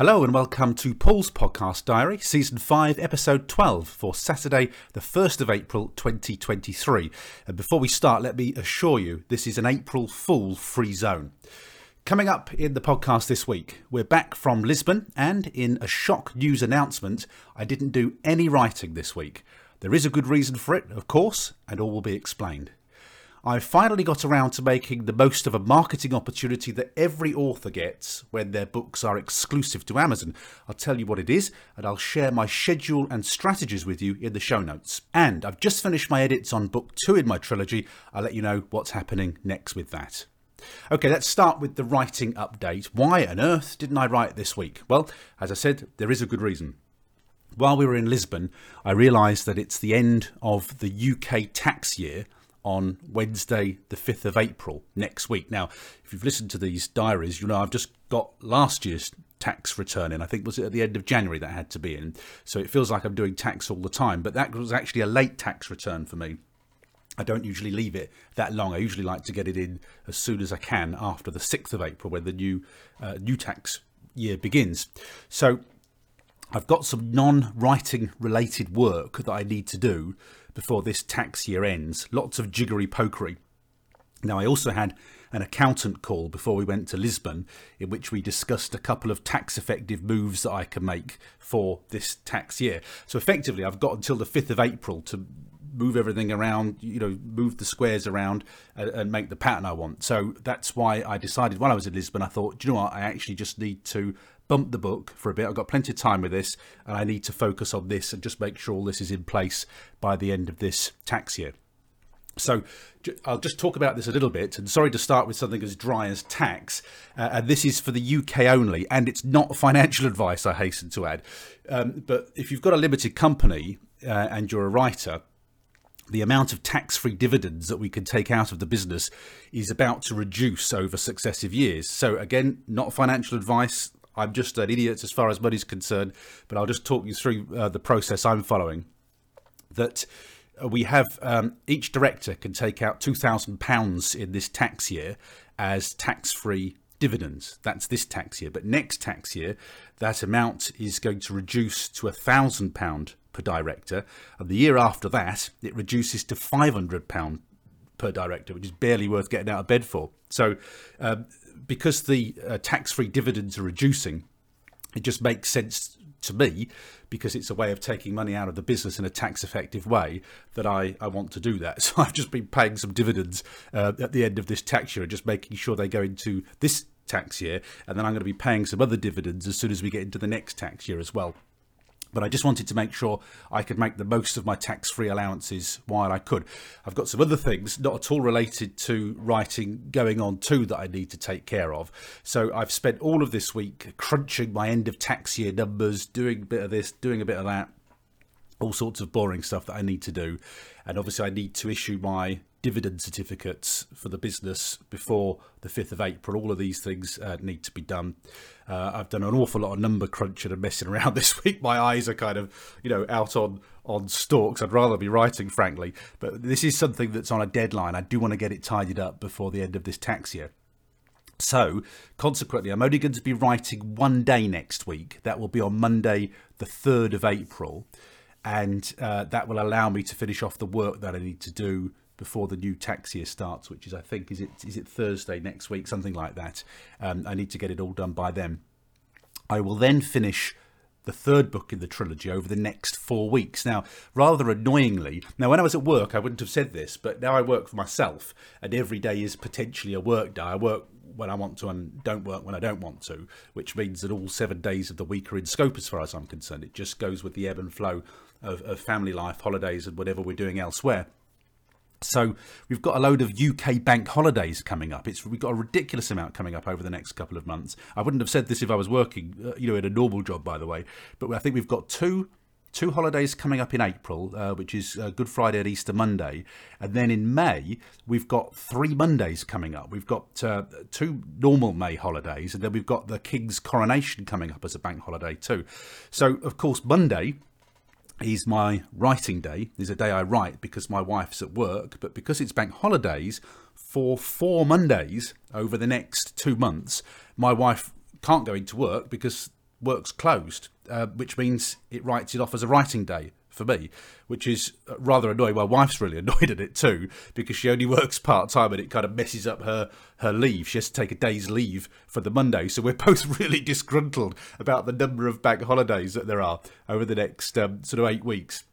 Hello and welcome to Paul's Podcast Diary, Season 5, Episode 12 for Saturday, the 1st of April 2023. And before we start, let me assure you this is an April Fool free zone. Coming up in the podcast this week, we're back from Lisbon, and in a shock news announcement, I didn't do any writing this week. There is a good reason for it, of course, and all will be explained. I've finally got around to making the most of a marketing opportunity that every author gets when their books are exclusive to Amazon. I'll tell you what it is, and I'll share my schedule and strategies with you in the show notes. And I've just finished my edits on book two in my trilogy. I'll let you know what's happening next with that. Okay, let's start with the writing update. Why on earth didn't I write this week? Well, as I said, there is a good reason. While we were in Lisbon, I realised that it's the end of the UK tax year on Wednesday, the 5th of April next week. Now, if you've listened to these diaries, you know I've just got last year's tax return in. I think was it at the end of January that I had to be in. So it feels like I'm doing tax all the time, but that was actually a late tax return for me. I don't usually leave it that long. I usually like to get it in as soon as I can after the 6th of April when the new uh, new tax year begins. So I've got some non-writing related work that I need to do before this tax year ends. Lots of jiggery pokery. Now, I also had an accountant call before we went to Lisbon, in which we discussed a couple of tax effective moves that I can make for this tax year. So, effectively, I've got until the 5th of April to move everything around, you know, move the squares around and, and, make the pattern I want. So that's why I decided while I was in Lisbon, I thought, you know what? I actually just need to bump the book for a bit. I've got plenty of time with this, and I need to focus on this and just make sure all this is in place by the end of this tax year. So I'll just talk about this a little bit. And sorry to start with something as dry as tax. Uh, and this is for the UK only, and it's not financial advice, I hasten to add. Um, but if you've got a limited company uh, and you're a writer, the amount of tax free dividends that we can take out of the business is about to reduce over successive years. So, again, not financial advice. I'm just an idiot as far as money's concerned, but I'll just talk you through uh, the process I'm following. That uh, we have um, each director can take out £2,000 in this tax year as tax free dividends. That's this tax year. But next tax year, that amount is going to reduce to £1,000 per director. And the year after that, it reduces to £500 per director, which is barely worth getting out of bed for. So, um, because the uh, tax free dividends are reducing, it just makes sense to me because it's a way of taking money out of the business in a tax effective way that I, I want to do that. So I've just been paying some dividends uh, at the end of this tax year, and just making sure they go into this tax year, and then I'm going to be paying some other dividends as soon as we get into the next tax year as well. But I just wanted to make sure I could make the most of my tax free allowances while I could. I've got some other things, not at all related to writing, going on too, that I need to take care of. So I've spent all of this week crunching my end of tax year numbers, doing a bit of this, doing a bit of that, all sorts of boring stuff that I need to do. And obviously, I need to issue my dividend certificates for the business before the 5th of April. All of these things uh, need to be done. Uh, I've done an awful lot of number crunching and messing around this week. My eyes are kind of, you know, out on on stalks. I'd rather be writing, frankly. But this is something that's on a deadline. I do want to get it tidied up before the end of this tax year. So, consequently, I'm only going to be writing one day next week. That will be on Monday, the 3rd of April. And uh, that will allow me to finish off the work that I need to do before the new tax year starts, which is I think is it is it Thursday next week, something like that. Um, I need to get it all done by then. I will then finish the third book in the trilogy over the next four weeks. Now, rather annoyingly, now when I was at work, I wouldn't have said this, but now I work for myself, and every day is potentially a work day. I work when I want to and don't work when I don't want to, which means that all seven days of the week are in scope as far as I'm concerned. It just goes with the ebb and flow of, of family life, holidays, and whatever we're doing elsewhere. So we've got a load of UK bank holidays coming up. It's we've got a ridiculous amount coming up over the next couple of months. I wouldn't have said this if I was working, uh, you know, in a normal job, by the way. But I think we've got two two holidays coming up in April, uh, which is uh, Good Friday and Easter Monday, and then in May we've got three Mondays coming up. We've got uh, two normal May holidays, and then we've got the King's coronation coming up as a bank holiday too. So of course Monday is my writing day. Is a day I write because my wife's at work, but because it's bank holidays, for four Mondays over the next two months, my wife can't go into work because work's closed, uh, which means it writes it off as a writing day for me, which is rather annoying. My wife's really annoyed at it too because she only works part time and it kind of messes up her her leave. She has to take a day's leave for the Monday, so we're both really disgruntled about the number of bank holidays that there are over the next um, sort of eight weeks.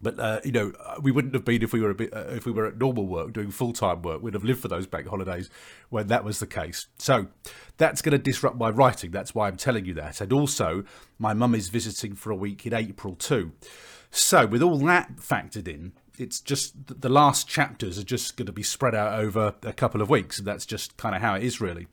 But uh, you know, we wouldn't have been if we were bit uh, if we were at normal work doing full time work. We'd have lived for those bank holidays when that was the case. So that's going to disrupt my writing. That's why I'm telling you that. And also, my mum is visiting for a week in April too. So, with all that factored in, it's just the last chapters are just going to be spread out over a couple of weeks. That's just kind of how it is, really.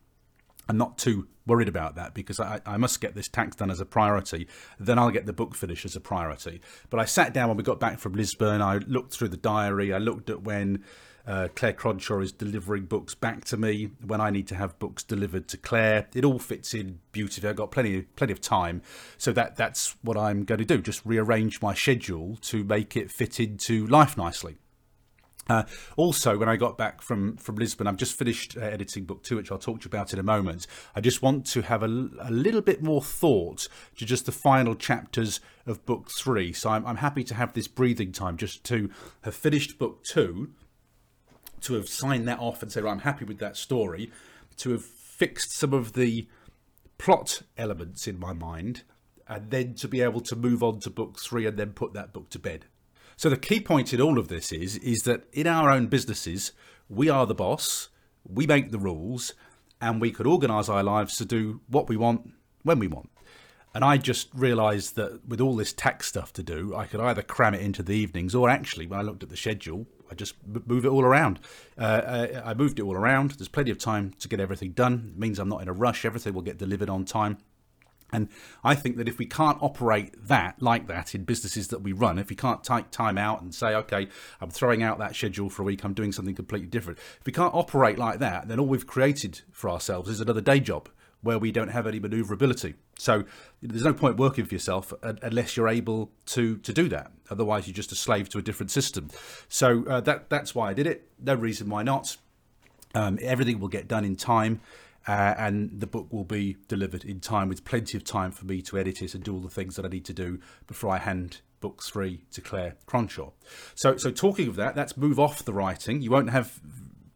I'm not too worried about that because I, I, must get this tax done as a priority. Then I'll get the book finished as a priority. But I sat down when we got back from Lisbon. I looked through the diary. I looked at when uh, Claire Cronshaw is delivering books back to me when I need to have books delivered to Claire. It all fits in beautifully. I've got plenty, plenty of time, so that that's what I'm going to do. Just rearrange my schedule to make it fit into life nicely. Uh, also, when I got back from, from Lisbon, I've just finished uh, editing book two, which I'll talk to you about in a moment. I just want to have a, a, little bit more thought to just the final chapters of book three. So I'm, I'm happy to have this breathing time just to have finished book two to have signed that off and right, I'm happy with that story, to have fixed some of the plot elements in my mind, and then to be able to move on to book three and then put that book to bed. So the key point in all of this is is that in our own businesses, we are the boss, we make the rules, and we could organise our lives to do what we want when we want. And I just realised that with all this tax stuff to do, I could either cram it into the evenings or actually, when I looked at the schedule, I just move it all around. Uh, I moved it all around. There's plenty of time to get everything done. It means I'm not in a rush. Everything will get delivered on time. And I think that if we can't operate that like that in businesses that we run, if we can't take time out and say, okay, I'm throwing out that schedule for a week, I'm doing something completely different. If we can't operate like that, then all we've created for ourselves is another day job where we don't have any maneuverability. So there's no point working for yourself unless you're able to to do that. Otherwise, you're just a slave to a different system. So uh, that that's why I did it. No reason why not. Um, everything will get done in time. Uh, and the book will be delivered in time with plenty of time for me to edit it and do all the things that I need to do before I hand book three to Claire Cronshaw. So, so talking of that, let's move off the writing. You won't have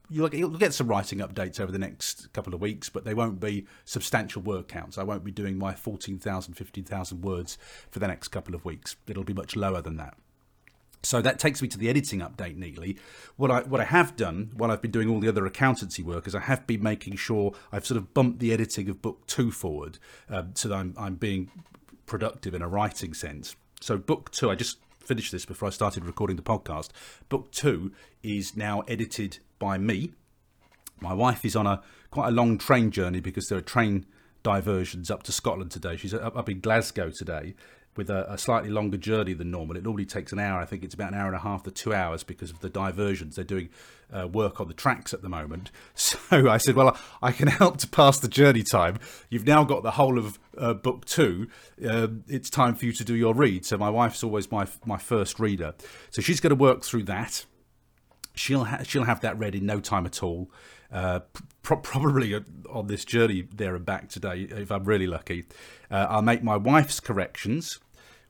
you'll, you'll get some writing updates over the next couple of weeks, but they won't be substantial word counts. I won't be doing my 14,000, 15,000 words for the next couple of weeks. It'll be much lower than that. So that takes me to the editing update neatly. What I what I have done while I've been doing all the other accountancy work is I have been making sure I've sort of bumped the editing of book two forward, um, so that I'm I'm being productive in a writing sense. So book two, I just finished this before I started recording the podcast. Book two is now edited by me. My wife is on a quite a long train journey because there are train diversions up to Scotland today. She's up, in Glasgow today with a, a, slightly longer journey than normal. It normally takes an hour. I think it's about an hour and a half to two hours because of the diversions. They're doing uh, work on the tracks at the moment. So I said, well, I can help to pass the journey time. You've now got the whole of uh, book two. Uh, it's time for you to do your read. So my wife's always my my first reader. So she's going to work through that she'll ha- she'll have that read in no time at all. Uh, pro- probably on this journey there and back today, if I'm really lucky. Uh, I'll make my wife's corrections.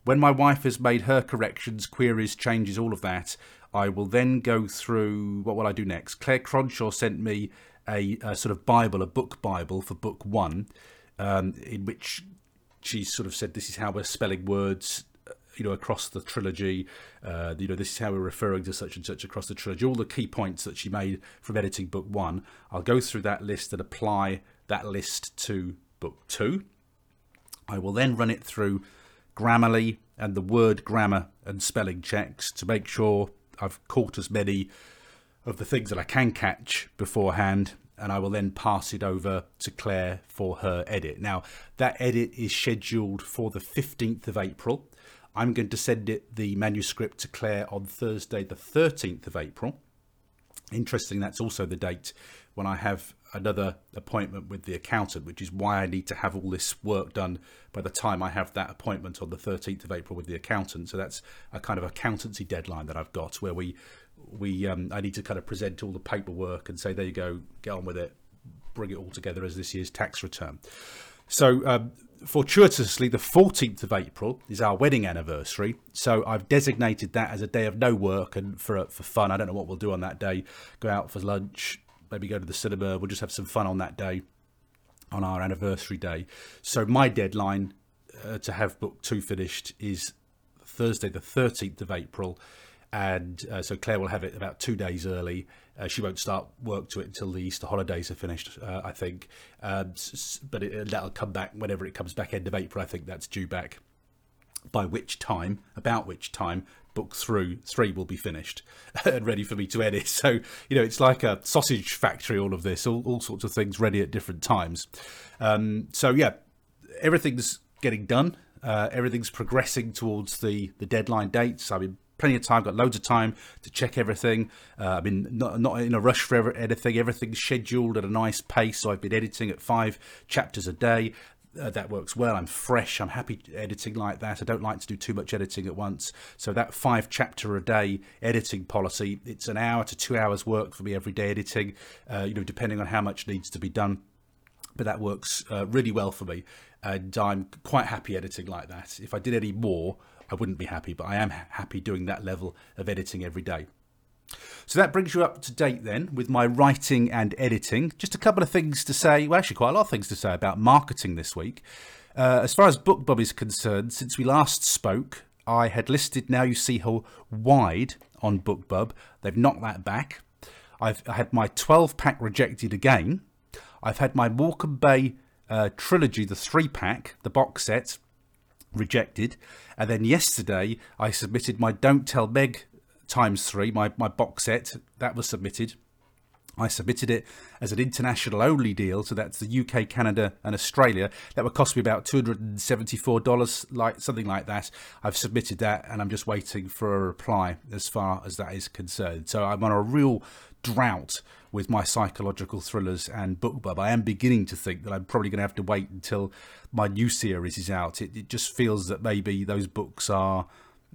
When my wife has made her corrections, queries, changes, all of that, I will then go through. What will I do next? Claire Cronshaw sent me a, a sort of Bible, a book Bible for book one, um, in which she sort of said this is how we're spelling words you know across the trilogy uh, you know this is how we're referring to such and such across the trilogy all the key points that she made from editing book one i'll go through that list and apply that list to book two i will then run it through grammarly and the word grammar and spelling checks to make sure i've caught as many of the things that i can catch beforehand and I will then pass it over to Claire for her edit. Now, that edit is scheduled for the 15th of April. I'm going to send it the manuscript to Claire on Thursday, the 13th of April. Interesting, that's also the date when I have another appointment with the accountant, which is why I need to have all this work done by the time I have that appointment on the 13th of April with the accountant. So that's a kind of accountancy deadline that I've got where we we um, I need to kind of present all the paperwork and say there you go, get on with it, bring it all together as this year's tax return. So um, fortuitously, the 14th of April is our wedding anniversary. So I've designated that as a day of no work and for, for fun. I don't know what we'll do on that day. Go out for lunch, maybe go to the cinema. We'll just have some fun on that day, on our anniversary day. So my deadline uh, to have book two finished is Thursday, the 13th of April. And uh, so Claire will have it about two days early. Uh, she won't start work to it until the Easter holidays are finished, uh, I think. Um, but it, that'll come back whenever it comes back, end of April. I think that's due back. By which time, about which time, book through three will be finished and ready for me to edit. So you know, it's like a sausage factory. All of this, all, all sorts of things ready at different times. Um, so yeah, everything's getting done. Uh, everything's progressing towards the the deadline dates. I mean, plenty of time, got loads of time to check everything. Uh, I mean, not, not in a rush for anything. Everything's scheduled at a nice pace. So I've been editing at five chapters a day. Uh, that works well. I'm fresh. I'm happy editing like that. I don't like to do too much editing at once. So that five chapter a day editing policy, it's an hour to two hours work for me every day editing, uh, you know, depending on how much needs to be done. But that works uh, really well for me. And I'm quite happy editing like that. If I did any more, I wouldn't be happy, but I am happy doing that level of editing every day. So that brings you up to date then with my writing and editing. Just a couple of things to say, well, actually, quite a lot of things to say about marketing this week. Uh, as far as BookBub is concerned, since we last spoke, I had listed Now You See Her Wide on BookBub. They've knocked that back. I've I had my 12 pack rejected again. I've had my Morecambe Bay uh, trilogy, the three pack, the box set, rejected. And then yesterday, I submitted my Don't Tell Meg times three, my, my box set. That was submitted. I submitted it as an international only deal, so that's the UK, Canada, and Australia. That would cost me about $274, like something like that. I've submitted that and I'm just waiting for a reply as far as that is concerned. So I'm on a real drought with my psychological thrillers and BookBub. I am beginning to think that I'm probably going to have to wait until my new series is out. It, it just feels that maybe those books are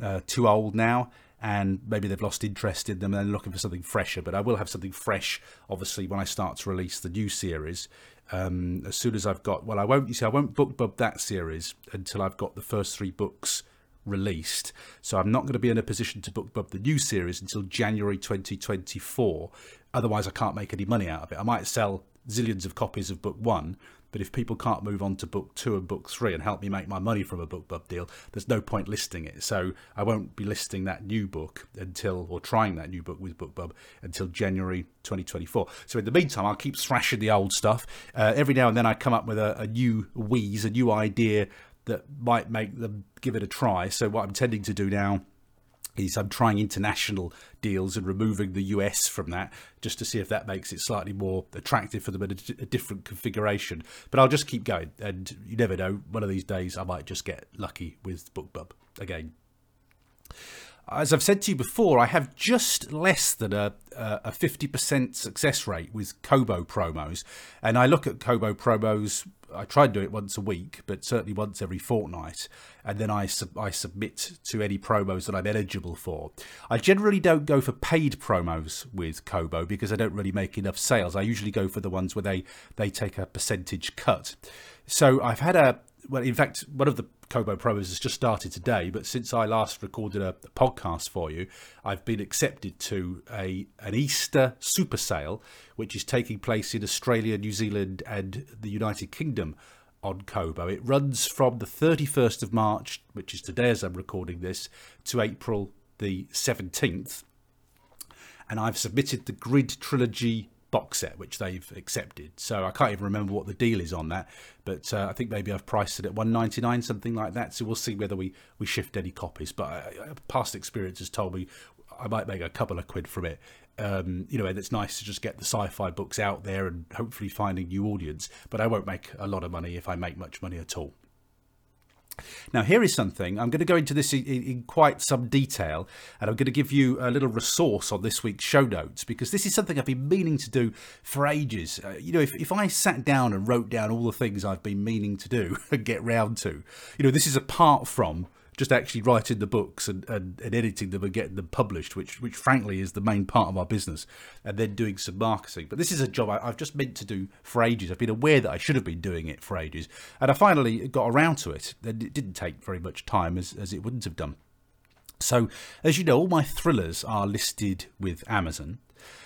uh, too old now and maybe they've lost interest in them and they're looking for something fresher. But I will have something fresh, obviously, when I start to release the new series. Um, as soon as I've got, well, I won't, you see, I won't BookBub that series until I've got the first three books released. So I'm not going to be in a position to BookBub the new series until January 2024. Otherwise, I can't make any money out of it. I might sell zillions of copies of book one, but if people can't move on to book two and book three and help me make my money from a BookBub deal, there's no point listing it. So I won't be listing that new book until, or trying that new book with BookBub until January 2024. So in the meantime, I'll keep thrashing the old stuff. Uh, every now and then I come up with a, a new wheeze, a new idea that might make them give it a try. So what I'm tending to do now is I'm trying international deals and removing the US from that just to see if that makes it slightly more attractive for them in a, a, different configuration. But I'll just keep going, and you never know. One of these days, I might just get lucky with BookBub again. As I've said to you before, I have just less than a a 50% success rate with Kobo promos, and I look at Kobo promos I try to do it once a week, but certainly once every fortnight, and then I sub- I submit to any promos that I'm eligible for. I generally don't go for paid promos with Kobo because I don't really make enough sales. I usually go for the ones where they they take a percentage cut. So I've had a well, in fact, one of the Kobo Pros has just started today, but since I last recorded a, podcast for you, I've been accepted to a an Easter super sale, which is taking place in Australia, New Zealand, and the United Kingdom on Kobo. It runs from the 31st of March, which is today as I'm recording this, to April the 17th. And I've submitted the Grid Trilogy box set, which they've accepted. So I can't even remember what the deal is on that, but uh, I think maybe I've priced it at 199, something like that. So we'll see whether we, we shift any copies. But uh, past experience has told me I might make a couple of quid from it. Um, you know, and it's nice to just get the sci-fi books out there and hopefully finding new audience. But I won't make a lot of money if I make much money at all. Now, here is something. I'm going to go into this in, in, quite some detail, and I'm going to give you a little resource on this week's show notes because this is something I've been meaning to do for ages. Uh, you know, if, if I sat down and wrote down all the things I've been meaning to do and get round to, you know, this is apart from just actually writing the books and, and, and, editing them and getting them published, which which frankly is the main part of our business, and then doing some marketing. But this is a job I, have just meant to do for ages. I've been aware that I should have been doing it for ages, and I finally got around to it. And it didn't take very much time, as as it wouldn't have done. So, as you know, all my thrillers are listed with Amazon.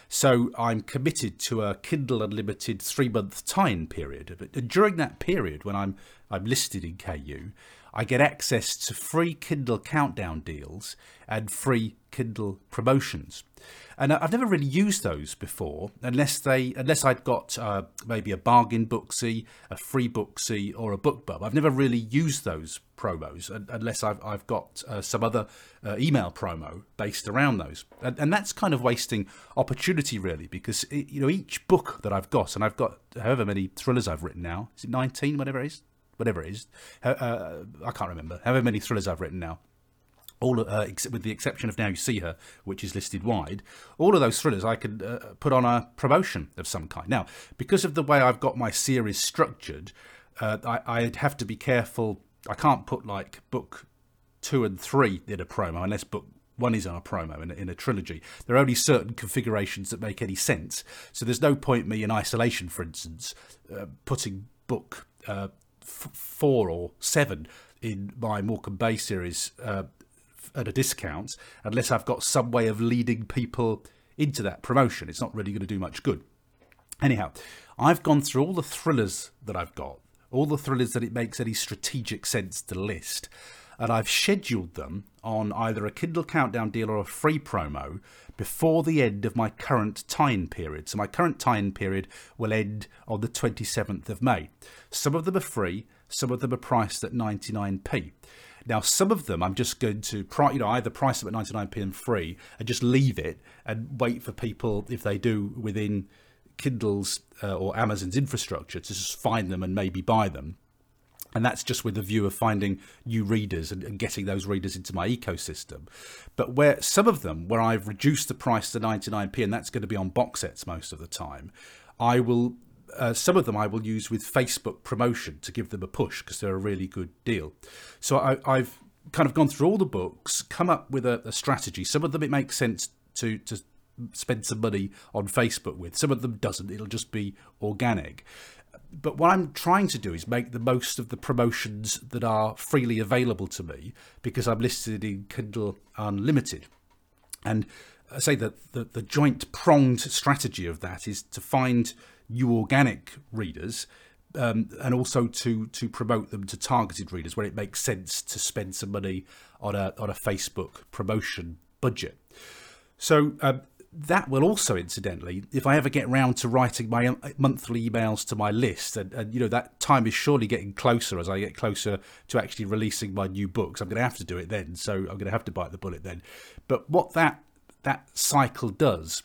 So I'm committed to a Kindle Unlimited three month tie-in period. And during that period, when I'm I'm listed in KU, I get access to free Kindle countdown deals and free Kindle promotions. And I've never really used those before, unless they unless I'd got uh, maybe a bargain booksy, a free booksy, or a bookbub. I've never really used those promos unless I've I've got uh, some other uh, email promo based around those, and, and that's kind of wasting opportunity really because it, you know each book that I've got, and I've got however many thrillers I've written now, is it nineteen, whatever it is, whatever it is. Uh, I can't remember. However many thrillers I've written now. All uh, ex- with the exception of Now You See Her, which is listed wide, all of those thrillers I could uh, put on a promotion of some kind. Now, because of the way I've got my series structured, uh, I, I'd have to be careful. I can't put like book two and three in a promo unless book one is a promo in a, in a, trilogy. There are only certain configurations that make any sense. So there's no point me in isolation, for instance, uh, putting book uh, f- four or seven in my Morecambe Bay series uh, at a discount unless I've got some way of leading people into that promotion. It's not really going to do much good. Anyhow, I've gone through all the thrillers that I've got, all the thrillers that it makes any strategic sense to list, and I've scheduled them on either a Kindle Countdown deal or a free promo before the end of my current tie-in period. So my current tie-in period will end on the 27th of May. Some of them are free, some of them are priced at 99p. Now, some of them I'm just going to, you know, either price them at 99p and free, and just leave it and wait for people if they do within Kindle's uh, or Amazon's infrastructure to just find them and maybe buy them and that's just with the view of finding new readers and, and, getting those readers into my ecosystem. But where some of them, where I've reduced the price to 99p, and that's going to be on box sets most of the time, I will. Uh, some of them I will use with Facebook promotion to give them a push because they're a really good deal. So I, I've kind of gone through all the books, come up with a, a strategy. Some of them it makes sense to to spend some money on Facebook with. Some of them doesn't. It'll just be organic but what I'm trying to do is make the most of the promotions that are freely available to me because I'm listed in Kindle Unlimited. And I say that the, the joint pronged strategy of that is to find new organic readers um, and also to to promote them to targeted readers where it makes sense to spend some money on a on a Facebook promotion budget. So um, that will also, incidentally, if I ever get round to writing my uh, monthly emails to my list, and, and, you know that time is surely getting closer as I get closer to actually releasing my new books. I'm going to have to do it then, so I'm going to have to bite the bullet then. But what that that cycle does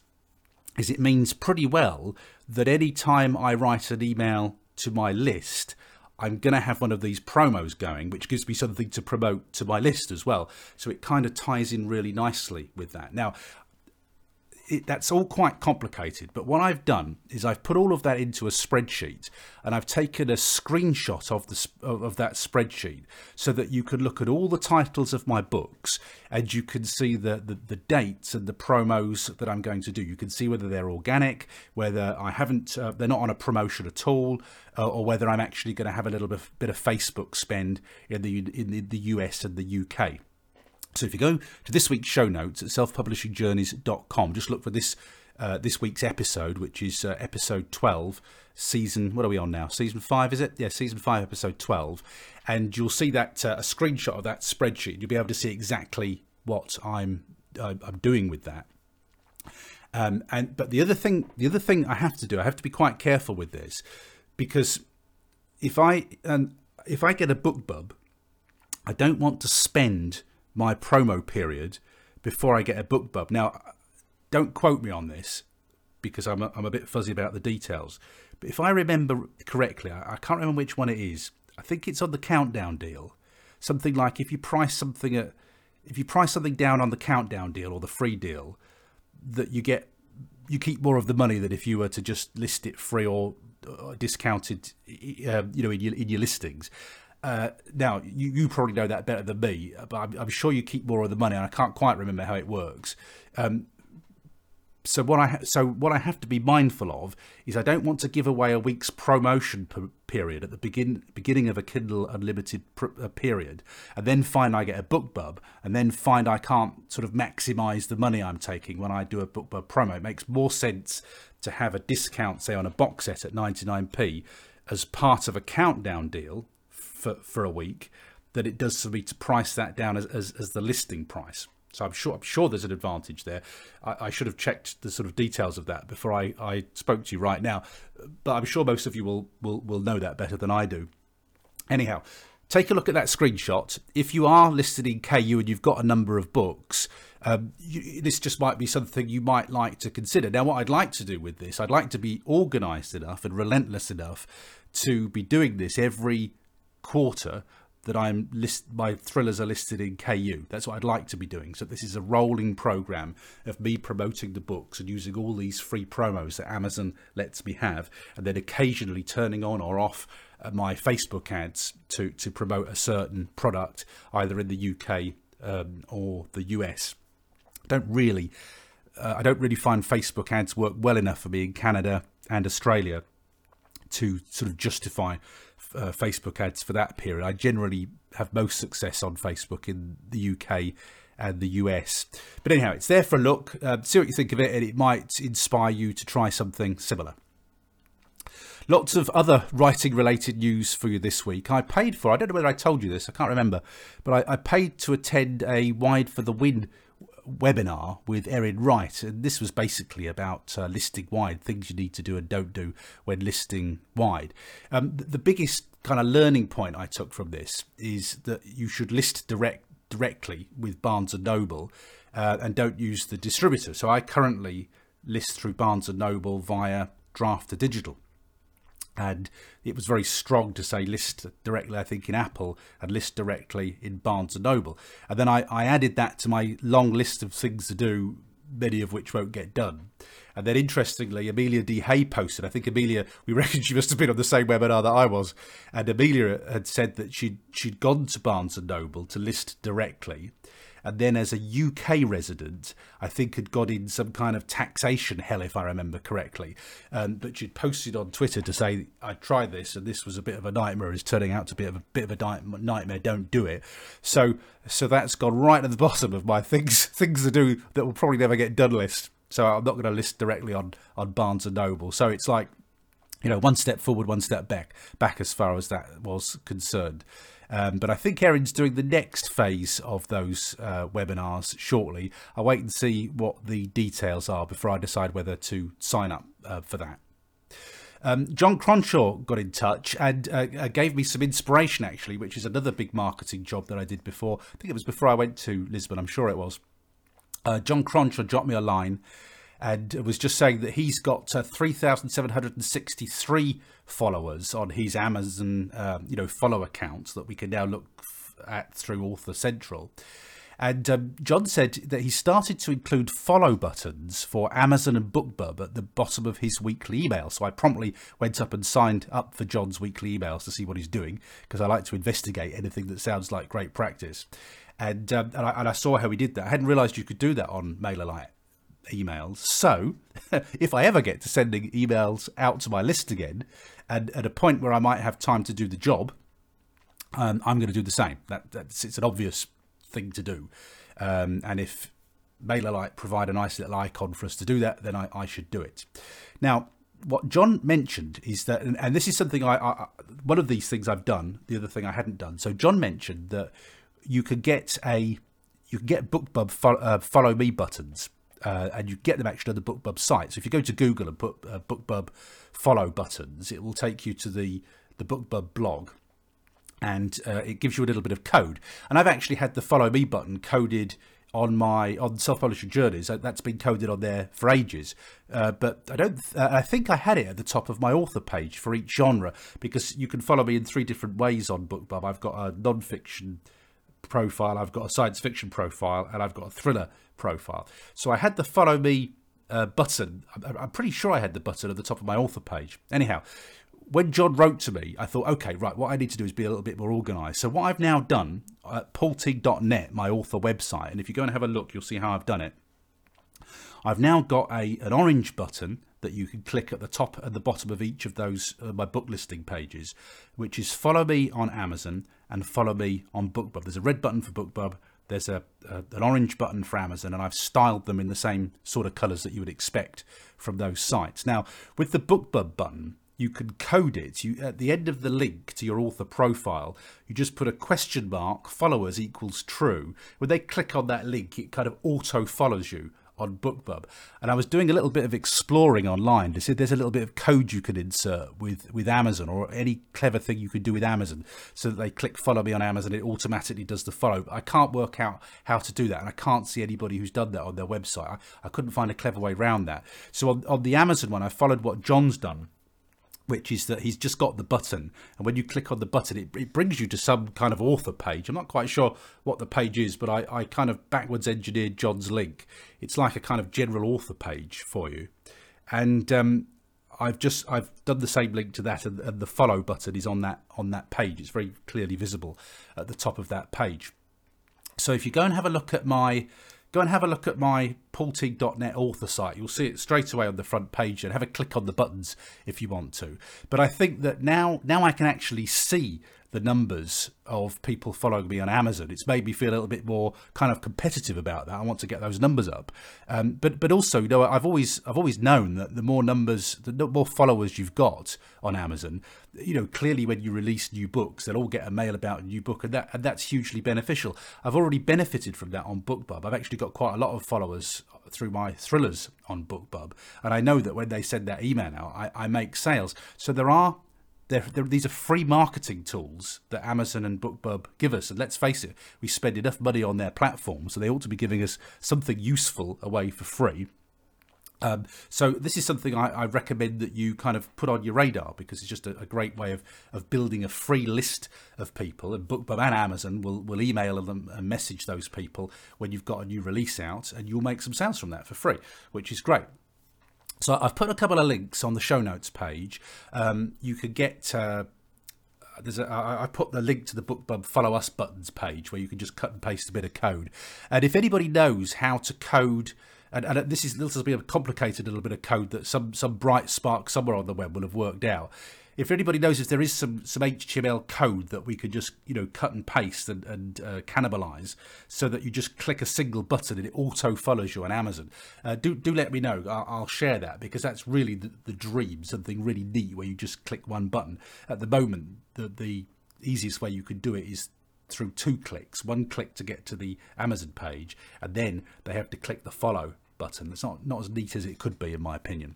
is it means pretty well that any time I write an email to my list, I'm going to have one of these promos going, which gives me something to promote to my list as well. So it kind of ties in really nicely with that. Now, it, that's all quite complicated. But what I've done is I've put all of that into a spreadsheet, and I've taken a screenshot of the of that spreadsheet so that you can look at all the titles of my books, and you can see the, the, the dates and the promos that I'm going to do. You can see whether they're organic, whether I haven't uh, they're not on a promotion at all, uh, or whether I'm actually going to have a little bit, bit of Facebook spend in the in the, the US and the UK. So if you go to this week's show notes at selfpublishingjourneys.com, just look for this uh, this week's episode, which is uh, episode 12, season, what are we on now? Season 5, is it? Yeah, season 5, episode 12. And you'll see that uh, a screenshot of that spreadsheet. You'll be able to see exactly what I'm I'm doing with that. Um, and but the other thing, the other thing I have to do, I have to be quite careful with this because if I um, if I get a BookBub, I don't want to spend my promo period before I get a BookBub. Now, don't quote me on this because I'm a, I'm a bit fuzzy about the details. But if I remember correctly, I, I can't remember which one it is. I think it's on the countdown deal. Something like if you price something at if you price something down on the countdown deal or the free deal, that you get you keep more of the money than if you were to just list it free or, or discounted, uh, you know, in your, in your listings. Uh, now, you, you probably know that better than me, but I'm, I'm, sure you keep more of the money, and I can't quite remember how it works. Um, so what I so what I have to be mindful of is I don't want to give away a week's promotion per period at the begin beginning of a Kindle Unlimited pr- uh, period, and then find I get a BookBub, and then find I can't sort of maximise the money I'm taking when I do a BookBub promo. It makes more sense to have a discount, say on a box set at 99p, as part of a countdown deal for for a week, that it does for me to price that down as, as, as the listing price. So I'm sure I'm sure there's an advantage there. I, I, should have checked the sort of details of that before I, I spoke to you right now, but I'm sure most of you will will will know that better than I do. Anyhow, take a look at that screenshot. If you are listed in KU and you've got a number of books, um, you, this just might be something you might like to consider. Now, what I'd like to do with this, I'd like to be organised enough and relentless enough to be doing this every quarter that I'm list my thrillers are listed in KU. That's what I'd like to be doing. So this is a rolling program of me promoting the books and using all these free promos that Amazon lets me have, and then occasionally turning on or off uh, my Facebook ads to to promote a certain product either in the UK um, or the US. don't really. Uh, I don't really find Facebook ads work well enough for me in Canada and Australia to sort of justify uh, Facebook ads for that period. I generally have most success on Facebook in the UK and the US. But anyhow, it's there for a look. Uh, see what you think of it, and it might inspire you to try something similar. Lots of other writing related news for you this week. I paid for, I don't know whether I told you this, I can't remember, but I, I paid to attend a Wide for the Win webinar with Erin Wright, and this was basically about uh, listing wide, things you need to do and don't do when listing wide. Um, the biggest kind of learning point I took from this is that you should list direct directly with Barnes and Noble uh, and don't use the distributor. So I currently list through Barnes and Noble via Draft2Digital and it was very strong to say list directly i think in apple and list directly in barnes and noble. And then I, I added that to my long list of things to do many of which won't get done. And then interestingly amelia d. Hay posted i think amelia we reckon she must have been on the same webinar that i was and amelia had said that she'd she'd gone to barnes and noble to list directly and then as a UK resident, I think had got in some kind of taxation hell, if I remember correctly. Um, but she'd posted on Twitter to say, "I tried this, and this was a bit of a nightmare. It's turning out to be a bit of a nightmare. Don't do it." So, so that's gone right at the bottom of my things things to do that will probably never get done list. So I'm not going to list directly on on Barnes and Noble. So it's like you know, one step forward, one step back, back as far as that was concerned. Um, but I think Erin's doing the next phase of those uh, webinars shortly. I'll wait and see what the details are before I decide whether to sign up uh, for that. Um, John Cronshaw got in touch and uh, uh, gave me some inspiration, actually, which is another big marketing job that I did before. I think it was before I went to Lisbon, I'm sure it was. Uh, John Cronshaw dropped me a line and was just saying that he's got uh, 3,763 followers on his Amazon, uh, you know, follow accounts that we can now look at through Author Central. And um, John said that he started to include follow buttons for Amazon and BookBub at the bottom of his weekly email. So I promptly went up and signed up for John's weekly emails to see what he's doing because I like to investigate anything that sounds like great practice. And, um, and, I, and I saw how he did that. I hadn't realised you could do that on MailerLite emails. So, if I ever get to sending emails out to my list again, and at a point where I might have time to do the job, um, I'm going to do the same. That, that's it's an obvious thing to do. Um, and if MailerLite provide a nice little icon for us to do that, then I, I should do it. Now, what John mentioned is that, and, and this is something I, I, one of these things I've done. The other thing I hadn't done. So John mentioned that you could get a you can get BookBub follow, uh, follow me buttons uh, and you get them actually on the BookBub site. So if you go to Google and put uh, BookBub follow buttons, it will take you to the the BookBub blog, and uh, it gives you a little bit of code. And I've actually had the follow me button coded on my on self-publishing journeys that's been coded on there for ages uh, but i don't uh, i think i had it at the top of my author page for each genre because you can follow me in three different ways on bookbub i've got a non-fiction profile i've got a science fiction profile and i've got a thriller profile. So I had the follow me uh, button. I'm, I'm pretty sure I had the button at the top of my author page. Anyhow, when John wrote to me, I thought, okay, right, what I need to do is be a little bit more organised. So what I've now done at paulteague.net, my author website, and if you go and have a look, you'll see how I've done it. I've now got a an orange button that you can click at the top and the bottom of each of those uh, my book listing pages, which is follow me on Amazon and follow me on BookBub. There's a red button for BookBub. There's a, a an orange button for Amazon, and I've styled them in the same sort of colours that you would expect from those sites. Now, with the BookBub button, you can code it. You at the end of the link to your author profile, you just put a question mark, followers equals true. When they click on that link, it kind of auto follows you on BookBub. And I was doing a little bit of exploring online to see if there's a little bit of code you could insert with, with Amazon or any clever thing you could do with Amazon so that they click follow me on Amazon, it automatically does the follow. I can't work out how to do that. And I can't see anybody who's done that on their website. I, I couldn't find a clever way around that. So on, on the Amazon one, I followed what John's done which is that he's just got the button and when you click on the button it, it, brings you to some kind of author page. I'm not quite sure what the page is but I, I kind of backwards engineered john's link. It's like a kind of general author page for you. And um, i've just i've done the same link to that and, and the follow button is on that on that page. It's very clearly visible at the top of that page. So if you go and have a look at my go and have a look at my paulteague.net author site. You'll see it straight away on the front page and have a click on the buttons if you want to. But I think that now now I can actually see the numbers of people following me on Amazon. It's made me feel a little bit more kind of competitive about that. I want to get those numbers up. Um, but but also, you know, I've always I've always known that the more numbers, the more followers you've got on Amazon, you know, clearly when you release new books, they'll all get a mail about a new book, and that and that's hugely beneficial. I've already benefited from that on BookBub. I've actually got quite a lot of followers through my thrillers on BookBub, and I know that when they send that email out, I, I make sales. So there are they're, they're, these are free marketing tools that Amazon and BookBub give us. And let's face it, we spend enough money on their platform, so they ought to be giving us something useful away for free. Um, so this is something I, I, recommend that you kind of put on your radar because it's just a, a, great way of, of building a free list of people. And BookBub and Amazon will, will email them and message those people when you've got a new release out, and you'll make some sales from that for free, which is great. So I've put a couple of links on the show notes page. Um, you could get. Uh, there's a, I, put the link to the BookBub follow us buttons page where you can just cut and paste a bit of code. And if anybody knows how to code, and, and this is this will be a complicated little bit of code that some some bright spark somewhere on the web will have worked out if anybody knows if there is some some HTML code that we could just you know cut and paste and, and uh, cannibalize, so that you just click a single button and it auto follows you on Amazon, uh, do do let me know. I'll, I'll share that because that's really the, the, dream, something really neat where you just click one button. At the moment, the the easiest way you could do it is through two clicks. One click to get to the Amazon page, and then they have to click the follow button. It's not not as neat as it could be, in my opinion.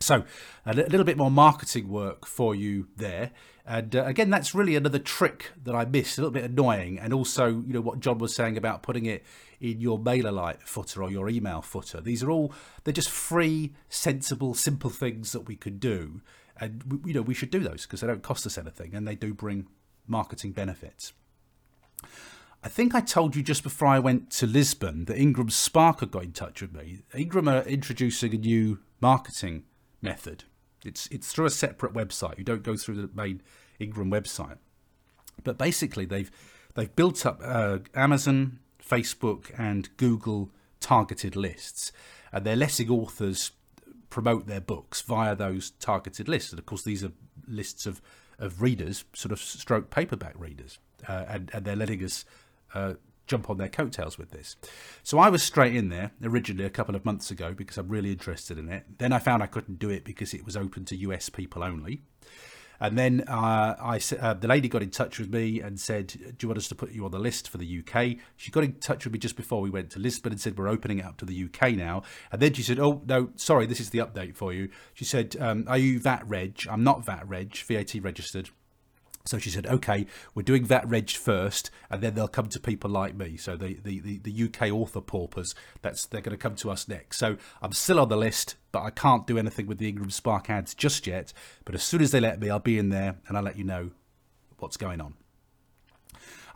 So, a little bit more marketing work for you there. And uh, again, that's really another trick that I missed, a little bit annoying. And also, you know, what John was saying about putting it in your MailerLite footer or your email footer. These are all, they're just free, sensible, simple things that we could do. And, you know, we should do those because they don't cost us anything and they do bring marketing benefits. I think I told you just before I went to Lisbon that Ingram Spark had got in touch with me. Ingram are introducing a new marketing method. It's it's through a separate website. You don't go through the main Ingram website. But basically, they've they've built up uh, Amazon, Facebook, and Google targeted lists, and they're letting authors promote their books via those targeted lists. And of course, these are lists of of readers, sort of stroke paperback readers, uh, and and they're letting us uh, jump on their coattails with this. So I was straight in there originally a couple of months ago because I'm really interested in it. Then I found I couldn't do it because it was open to US people only. And then uh, I, uh, the lady got in touch with me and said, "Do you want us to put you on the list for the UK?" She got in touch with me just before we went to Lisbon and said, "We're opening it up to the UK now." And then she said, "Oh no, sorry, this is the update for you." She said, um, "Are you VAT reg? I'm not VAT reg, VAT registered." So she said, okay, we're doing that reg first, and then they'll come to people like me. So the, the, the, the UK author paupers, that's they're going to come to us next. So I'm still on the list, but I can't do anything with the Ingram Spark ads just yet. But as soon as they let me, I'll be in there and I'll let you know what's going on.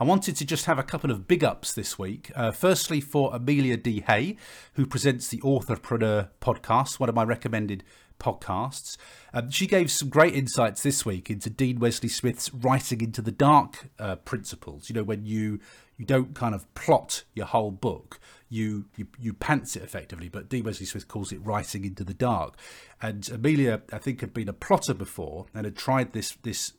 I wanted to just have a couple of big ups this week. Uh, firstly, for Amelia D. Hay, who presents the Authorpreneur podcast, one of my recommended podcasts. Um, she gave some great insights this week into Dean Wesley Smith's writing into the dark uh, principles. You know, when you you don't kind of plot your whole book, you, you you pants it effectively. But Dean Wesley Smith calls it writing into the dark. And Amelia, I think, had been a plotter before and had tried this this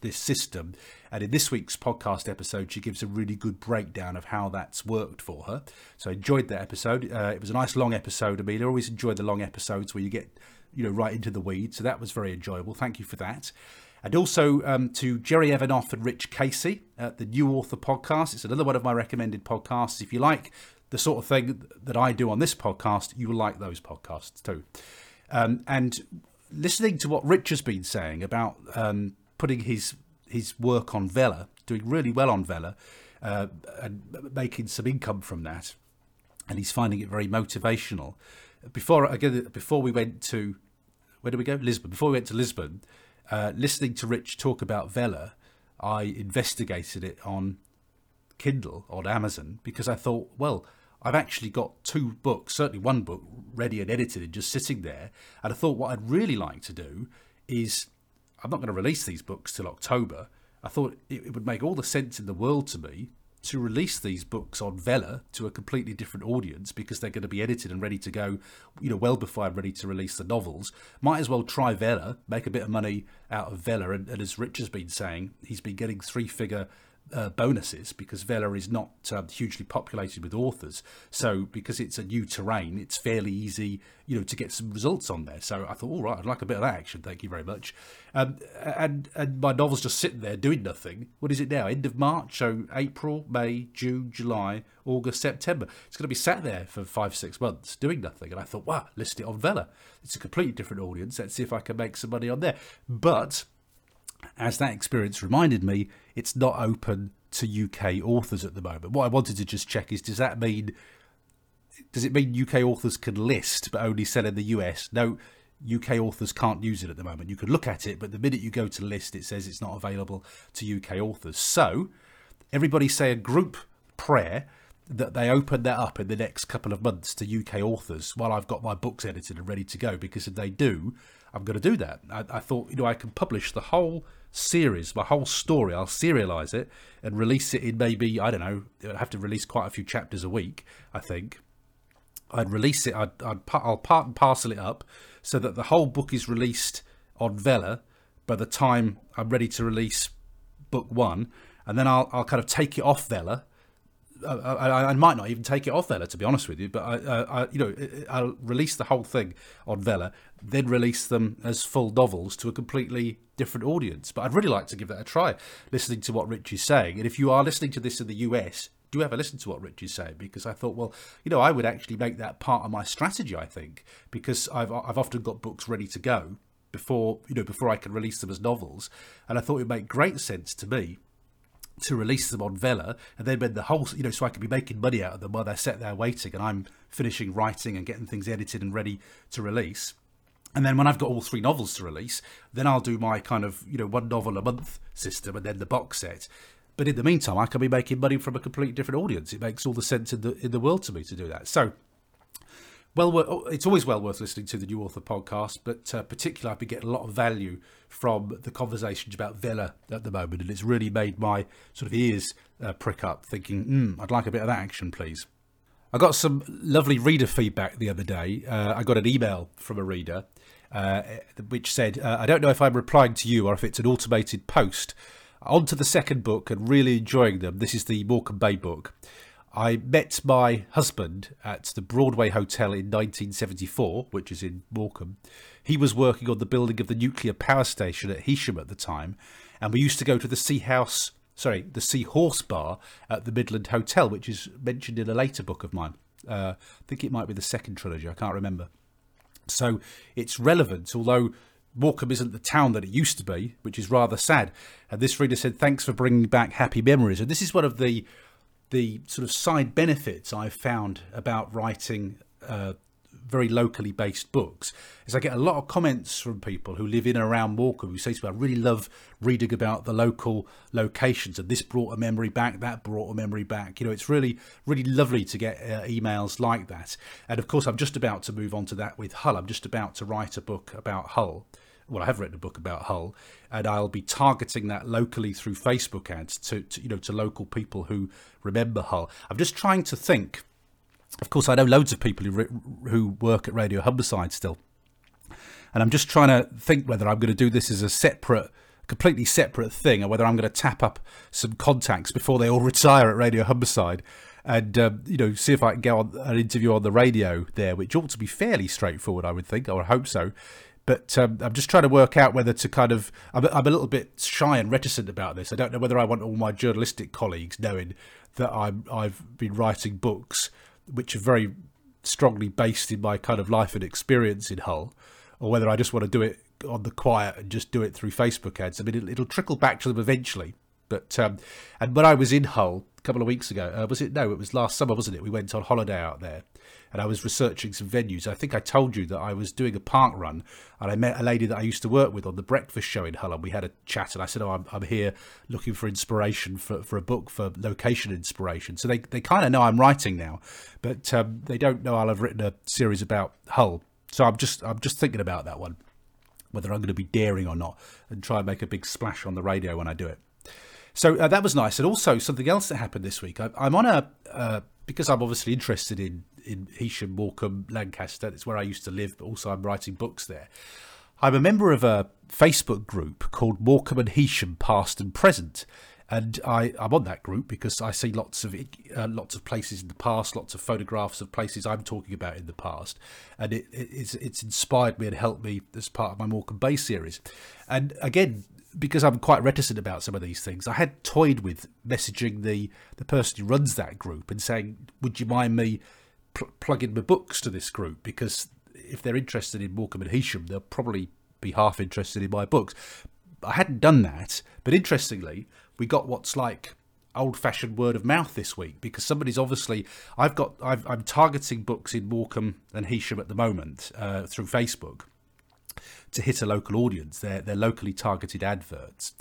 this system. And in this week's podcast episode, she gives a really good breakdown of how that's worked for her. So I enjoyed that episode. Uh, it was a nice long episode, Amelia. I always enjoy the long episodes where you get, you know, right into the weeds. So that was very enjoyable. Thank you for that. And also um, to Jerry Evanoff and Rich Casey at the New Author Podcast. It's another one of my recommended podcasts. If you like the sort of thing that I do on this podcast, you will like those podcasts too. Um, and listening to what Rich has been saying about um, putting his his work on Vella, doing really well on Vella, uh, and making some income from that, and he's finding it very motivational. Before again, before we went to where did we go? Lisbon. Before we went to Lisbon, uh, listening to Rich talk about Vella, I investigated it on Kindle on Amazon because I thought, well, I've actually got two books, certainly one book ready and edited and just sitting there. And I thought what I'd really like to do is I'm not going to release these books till October. I thought it, it would make all the sense in the world to me to release these books on Vella to a completely different audience because they're going to be edited and ready to go, you know, well before I'm ready to release the novels. Might as well try Vella, make a bit of money out of Vella. And, and as Rich has been saying, he's been getting three figure uh, bonuses because Vella is not uh, hugely populated with authors. So because it's a new terrain, it's fairly easy, you know, to get some results on there. So I thought, all right, I'd like a bit of that action. Thank you very much. Um, and and my novel's just sitting there doing nothing. What is it now? End of March. So April, May, June, July, August, September. It's going to be sat there for five, six months doing nothing. And I thought, wow, list it on Vella. It's a completely different audience. Let's see if I can make some money on there. But as that experience reminded me, it's not open to UK authors at the moment. What I wanted to just check is does that mean does it mean UK authors can list but only sell in the US? No, UK authors can't use it at the moment. You can look at it, but the minute you go to list, it says it's not available to UK authors. So, everybody say a group prayer that they open that up in the next couple of months to UK authors while I've got my books edited and ready to go. Because if they do, I'm going to do that. I, I thought, you know, I can publish the whole series, my whole story. I'll serialize it and release it in maybe I don't know. I'd have to release quite a few chapters a week. I think I'd release it. I'd, I'd I'll part and parcel it up so that the whole book is released on Vella by the time I'm ready to release book one, and then I'll I'll kind of take it off Vella I, I, might not even take it off Vella to be honest with you, but I, I, you know, I'll release the whole thing on Vella, then release them as full novels to a completely different audience. But I'd really like to give that a try, listening to what Rich is saying. And if you are listening to this in the US, do ever listen to what Rich is saying because I thought, well, you know, I would actually make that part of my strategy. I think because I've I've often got books ready to go before you know before I can release them as novels, and I thought it would make great sense to me to release them on Vella, and then when the whole, you know, so I could be making money out of them while they're sat there waiting, and I'm finishing writing and getting things edited and ready to release. And then when I've got all three novels to release, then I'll do my kind of, you know, one novel a month system and then the box set. But in the meantime, I can be making money from a completely different audience. It makes all the sense in the in the world to me to do that. So well, it's always well worth listening to the New Author podcast, but uh, particularly I've been getting a lot of value from the conversations about Vella at the moment, and it's really made my sort of ears uh, prick up, thinking, mm, I'd like a bit of that action, please. I got some lovely reader feedback the other day. Uh, I got an email from a reader uh, which said, uh, I don't know if I'm replying to you or if it's an automated post. On to the second book and really enjoying them. This is the Morecambe Bay book. I met my husband at the Broadway Hotel in 1974, which is in Morecambe. He was working on the building of the nuclear power station at Heysham at the time, and we used to go to the Sea House, sorry, the Sea Horse Bar at the Midland Hotel, which is mentioned in a later book of mine. Uh, I think it might be the second trilogy, I can't remember. So it's relevant, although Morecambe isn't the town that it used to be, which is rather sad. And this reader said, Thanks for bringing back happy memories. And this is one of the the sort of side benefits I've found about writing uh, very locally based books is I get a lot of comments from people who live in and around Walker who say to me, I really love reading about the local locations and this brought a memory back, that brought a memory back. You know, it's really, really lovely to get uh, emails like that. And of course, I'm just about to move on to that with Hull. I'm just about to write a book about Hull well, I have written a book about Hull, and I'll be targeting that locally through Facebook ads to, to, you know to local people who remember Hull. I'm just trying to think. Of course, I know loads of people who who work at Radio Humberside still, and I'm just trying to think whether I'm going to do this as a separate, completely separate thing, or whether I'm going to tap up some contacts before they all retire at Radio Humberside and um, you know see if I can get on an interview on the radio there, which ought to be fairly straightforward, I would think, or I hope so. But um, I'm just trying to work out whether to kind of. I'm, I'm, a little bit shy and reticent about this. I don't know whether I want all my journalistic colleagues knowing that I'm, I've been writing books which are very strongly based in my kind of life and experience in Hull, or whether I just want to do it on the quiet and just do it through Facebook ads. I mean, it'll, it'll trickle back to them eventually. But um, and when I was in Hull a couple of weeks ago, uh, was it? No, it was last summer, wasn't it? We went on holiday out there, and I was researching some venues. I think I told you that I was doing a park run and I met a lady that I used to work with on the breakfast show in Hull and we had a chat and I said, oh, I'm, I'm here looking for inspiration for, for a book for location inspiration. So they, they kind of know I'm writing now, but um, they don't know I'll have written a series about Hull. So I'm just I'm just thinking about that one, whether I'm going to be daring or not, and try and make a big splash on the radio when I do it. So uh, that was nice, and also something else that happened this week. I, am on a uh, because I'm obviously interested in in Heysham, Morecambe, Lancaster. It's where I used to live, but also I'm writing books there. I'm a member of a Facebook group called Morecambe and Heysham Past and Present. And I, I'm on that group because I see lots of uh, lots of places in the past, lots of photographs of places I'm talking about in the past, and it, it's it's inspired me and helped me as part of my Morecambe Bay series. And again, because I'm quite reticent about some of these things, I had toyed with messaging the the person who runs that group and saying, "Would you mind me pl- plug in my books to this group because if they're interested in Morecambe and Heysham, they'll probably be half interested in my books. I hadn't done that, but interestingly, we got what's like old-fashioned word of mouth this week because somebody's obviously I've got i am targeting books in Morecambe and Heysham at the moment uh, through Facebook to hit a local audience. They're they're locally targeted adverts,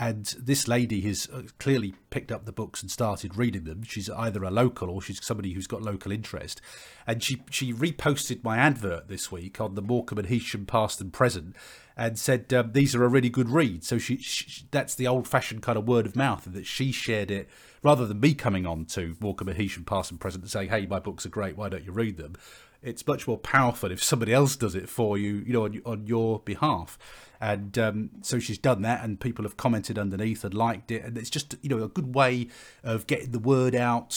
and this lady has uh, clearly picked up the books and started reading them. She's either a local or she's somebody who's got local interest. And she, she reposted my advert this week on the Morecambe and Heysham past and present and said um, these are a really good read. So she, she that's the old fashioned kind of word of mouth that she shared it rather than me coming on to Morecambe and Heysham past and present and saying, hey, my books are great, why don't you read them? It's much more powerful if somebody else does it for you, you know, on, on your behalf. And um, so she's done that and people have commented underneath and liked it. And it's just you know a good way of getting the word out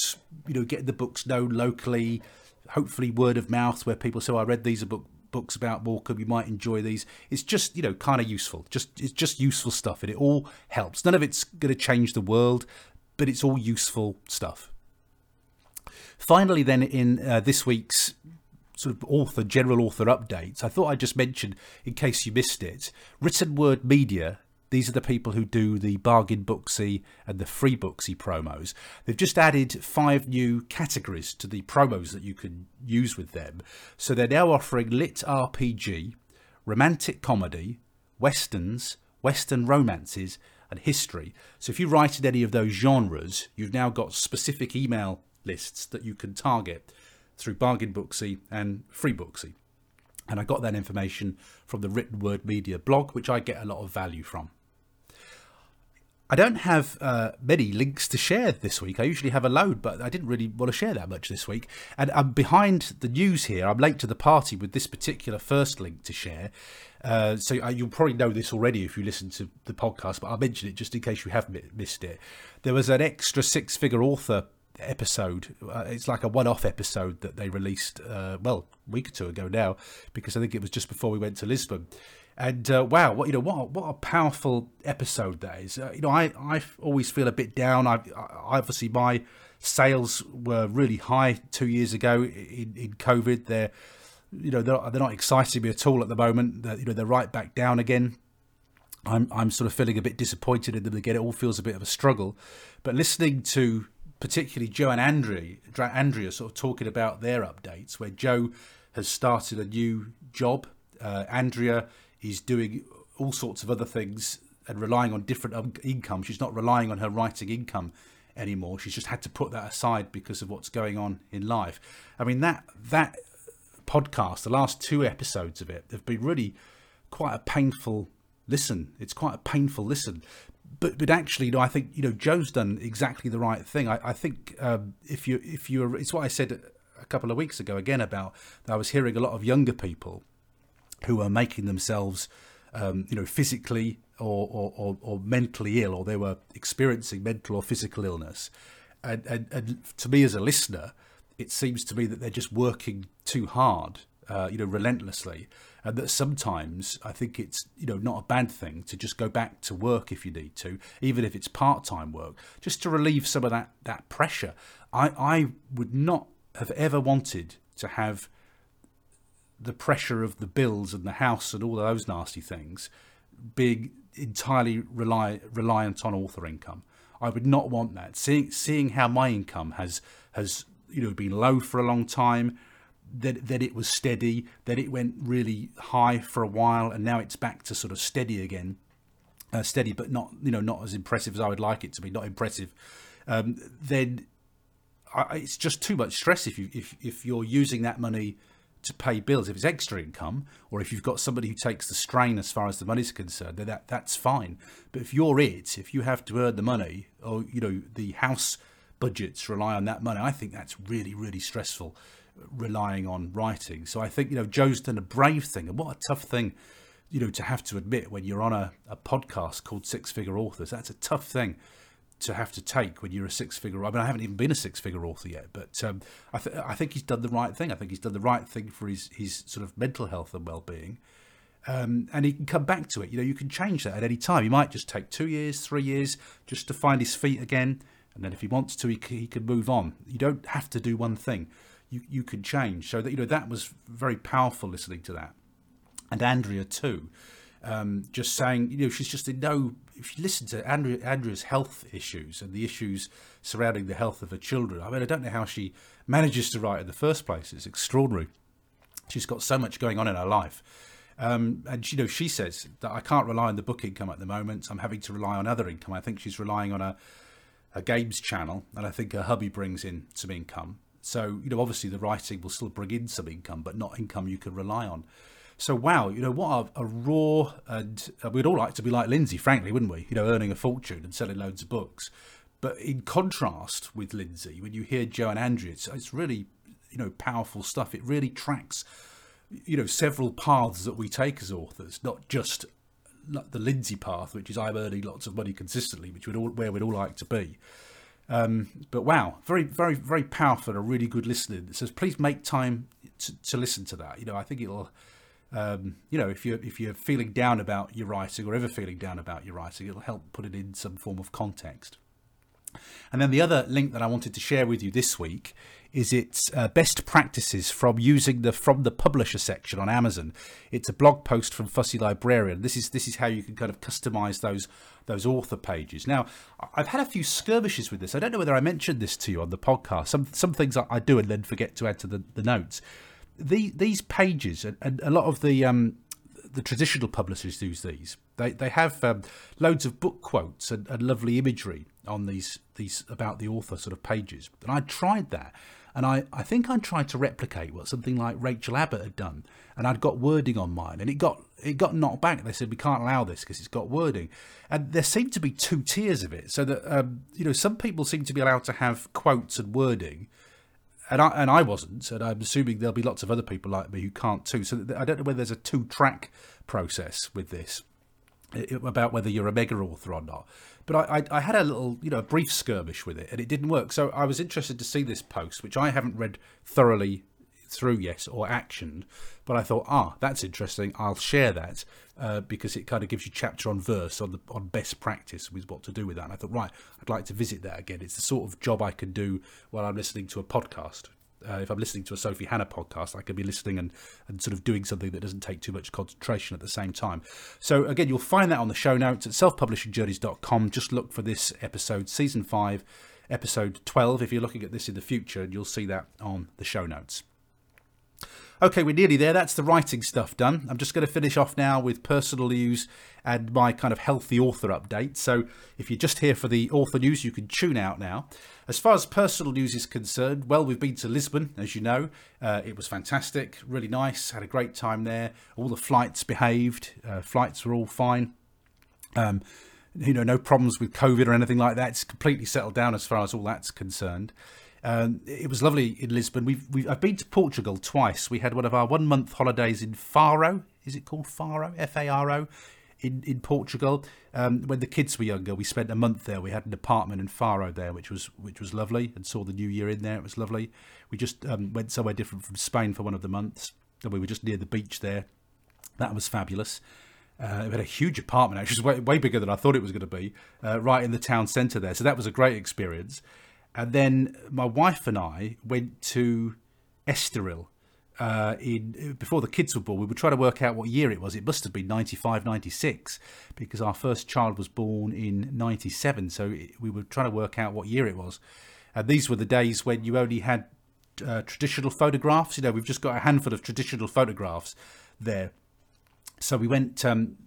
you know getting the books known locally hopefully word of mouth where people say oh, i read these book, books about morecambe you might enjoy these. It's just you know kind of useful. Just it's just useful stuff and it all helps. None of it's going to change the world but it's all useful stuff. Finally then in uh, this week's sort of author, general author updates, I thought I'd just mention, in case you missed it, Written Word Media. These are the people who do the Bargain Booksy and the Freebooksy promos. They've just added five new categories to the promos that you can use with them. So they're now offering LitRPG, romantic comedy, westerns, western romances, and history. So if you write in any of those genres, you've now got specific email lists that you can target through Bargain Booksy and Freebooksy. And I got that information from the Written Word Media blog, which I get a lot of value from. I don't have uh, many links to share this week. I usually have a load, but I didn't really want to share that much this week. And I'm behind the news here. I'm late to the party with this particular first link to share. Uh, so uh, you'll probably know this already if you listen to the podcast, but I'll mention it just in case you have missed it. There was an extra six figure author episode. Uh, it's like a one-off episode that they released, uh, well, a week or two ago now, because I think it was just before we went to Lisbon. And uh, wow, what you know, what what a powerful episode that is. Uh, you know, I I always feel a bit down. I, I obviously my sales were really high two years ago in, in COVID. They're you know they're, they're not exciting me at all at the moment. They're, you know they're right back down again. I'm I'm sort of feeling a bit disappointed in them again. It all feels a bit of a struggle. But listening to particularly Joe and Andrea, Andrea sort of talking about their updates, where Joe has started a new job. Uh, Andrea is doing all sorts of other things and relying on different um, income. She's not relying on her writing income anymore. She's just had to put that aside because of what's going on in life. I mean that that podcast, the last two episodes of it, have been really quite a painful listen. It's quite a painful listen. But but actually, you know, I think you know Joe's done exactly the right thing. I, I think um, if you if you it's what I said a couple of weeks ago again about that I was hearing a lot of younger people who are making themselves um, you know physically or, or, or, or, mentally ill or they were experiencing mental or physical illness and, and, and to me as a listener it seems to me that they're just working too hard uh, you know relentlessly and that sometimes I think it's you know not a bad thing to just go back to work if you need to even if it's part-time work just to relieve some of that that pressure I, I would not have ever wanted to have the pressure of the bills and the house and all those nasty things being entirely rely, reliant on author income. I would not want that. Seeing seeing how my income has has you know been low for a long time, that that it was steady, that it went really high for a while, and now it's back to sort of steady again, uh, steady but not you know not as impressive as I would like it to be, not impressive. Um, then I, it's just too much stress if you if if you're using that money to pay bills. If it's extra income, or if you've got somebody who takes the strain as far as the money's concerned, then that that's fine. But if you're it, if you have to earn the money, or you know the house budgets rely on that money, I think that's really really stressful. Relying on writing, so I think you know Joe's done a brave thing, and what a tough thing, you know, to have to admit when you're on a, a podcast called Six Figure Authors. That's a tough thing to have to take when you're a six figure. I mean, I haven't even been a six figure author yet, but um, I, th- I think he's done the right thing. I think he's done the right thing for his his sort of mental health and well being. Um, and he can come back to it. You know, you can change that at any time. He might just take two years, three years, just to find his feet again, and then if he wants to, he, c- he can move on. You don't have to do one thing. You you can change. So that you know that was very powerful listening to that, and Andrea too um, just saying, you know, she's just in no. If you listen to Andrea, Andrea's health issues and the issues surrounding the health of her children, I mean, I don't know how she manages to write in the first place. It's extraordinary. She's got so much going on in her life. Um, and you know, she says that I can't rely on the book income at the moment. I'm having to rely on other income. I think she's relying on a, a games channel, and I think her hubby brings in some income. So you know, obviously the writing will still bring in some income, but not income you can rely on. So wow, you know what a, a raw and uh, we'd all like to be like Lindsay, frankly, wouldn't we? You know, earning a fortune and selling loads of books. But in contrast with Lindsay, when you hear Joe and Andrea, it's, it's really you know powerful stuff. It really tracks you know several paths that we take as authors, not just the Lindsay path, which is I'm earning lots of money consistently, which would all where we'd all like to be. Um, but wow, very, very, very powerful and a really good listener. It says, please make time to, to listen to that. You know, I think it'll um, you know, if you're if you're feeling down about your writing or ever feeling down about your writing, it'll help put it in some form of context. And then the other link that I wanted to share with you this week is its uh, best practices from using the from the publisher section on Amazon. It's a blog post from Fussy Librarian. This is this is how you can kind of customize those those author pages. Now, I've had a few skirmishes with this. I don't know whether I mentioned this to you on the podcast. Some some things I do and then forget to add to the, the notes the, these pages, and, a lot of the um, the traditional publishers use these. They they have um, loads of book quotes and, and, lovely imagery on these these about the author sort of pages. And I tried that, and I, I think I tried to replicate what something like Rachel Abbott had done, and I'd got wording on mine, and it got it got knocked back. They said we can't allow this because it's got wording, and there seemed to be two tiers of it. So that um, you know some people seem to be allowed to have quotes and wording and I and I wasn't, and I'm assuming there'll be lots of other people like me who can't too. So I don't know whether there's a two track process with this about whether you're a mega author or not. But I, I, I, had a little, you know, brief skirmish with it, and it didn't work. So I was interested to see this post, which I haven't read thoroughly through yet or actioned. But I thought, ah, that's interesting. I'll share that uh, because it kind of gives you chapter on verse on the on best practice with what to do with that. And I thought, right, I'd like to visit that again. It's the sort of job I can do while I'm listening to a podcast. Uh, if I'm listening to a Sophie Hannah podcast, I could be listening and, and sort of doing something that doesn't take too much concentration at the same time. So, again, you'll find that on the show notes at selfpublishingjourneys.com. Just look for this episode, season five, episode 12, if you're looking at this in the future, you'll see that on the show notes. Okay, we're nearly there. That's the writing stuff done. I'm just going to finish off now with personal news and my kind of healthy author update. So if you're just here for the author news, you can tune out now. As far as personal news is concerned, well, we've been to Lisbon, as you know. Uh, it was fantastic, really nice. Had a great time there. All the flights behaved. Uh, flights were all fine. Um, you know, no problems with COVID or anything like that. It's completely settled down as far as all that's concerned. Um, it was lovely in Lisbon. We've, we've I've been to Portugal twice. We had one of our one month holidays in Faro. Is it called Faro? F A R O. In, in Portugal, um, when the kids were younger, we spent a month there. We had an apartment in Faro there, which was which was lovely, and saw the New Year in there. It was lovely. We just um, went somewhere different from Spain for one of the months, and we were just near the beach there. That was fabulous. Uh, we had a huge apartment, actually, way, way bigger than I thought it was going to be, uh, right in the town centre there. So that was a great experience. And then my wife and I went to Estoril uh, in before the kids were born. We were trying to work out what year it was. It must have been 95, 96, because our first child was born in 97. So we were trying to work out what year it was. And these were the days when you only had uh, traditional photographs. You know, we've just got a handful of traditional photographs there so we went, um,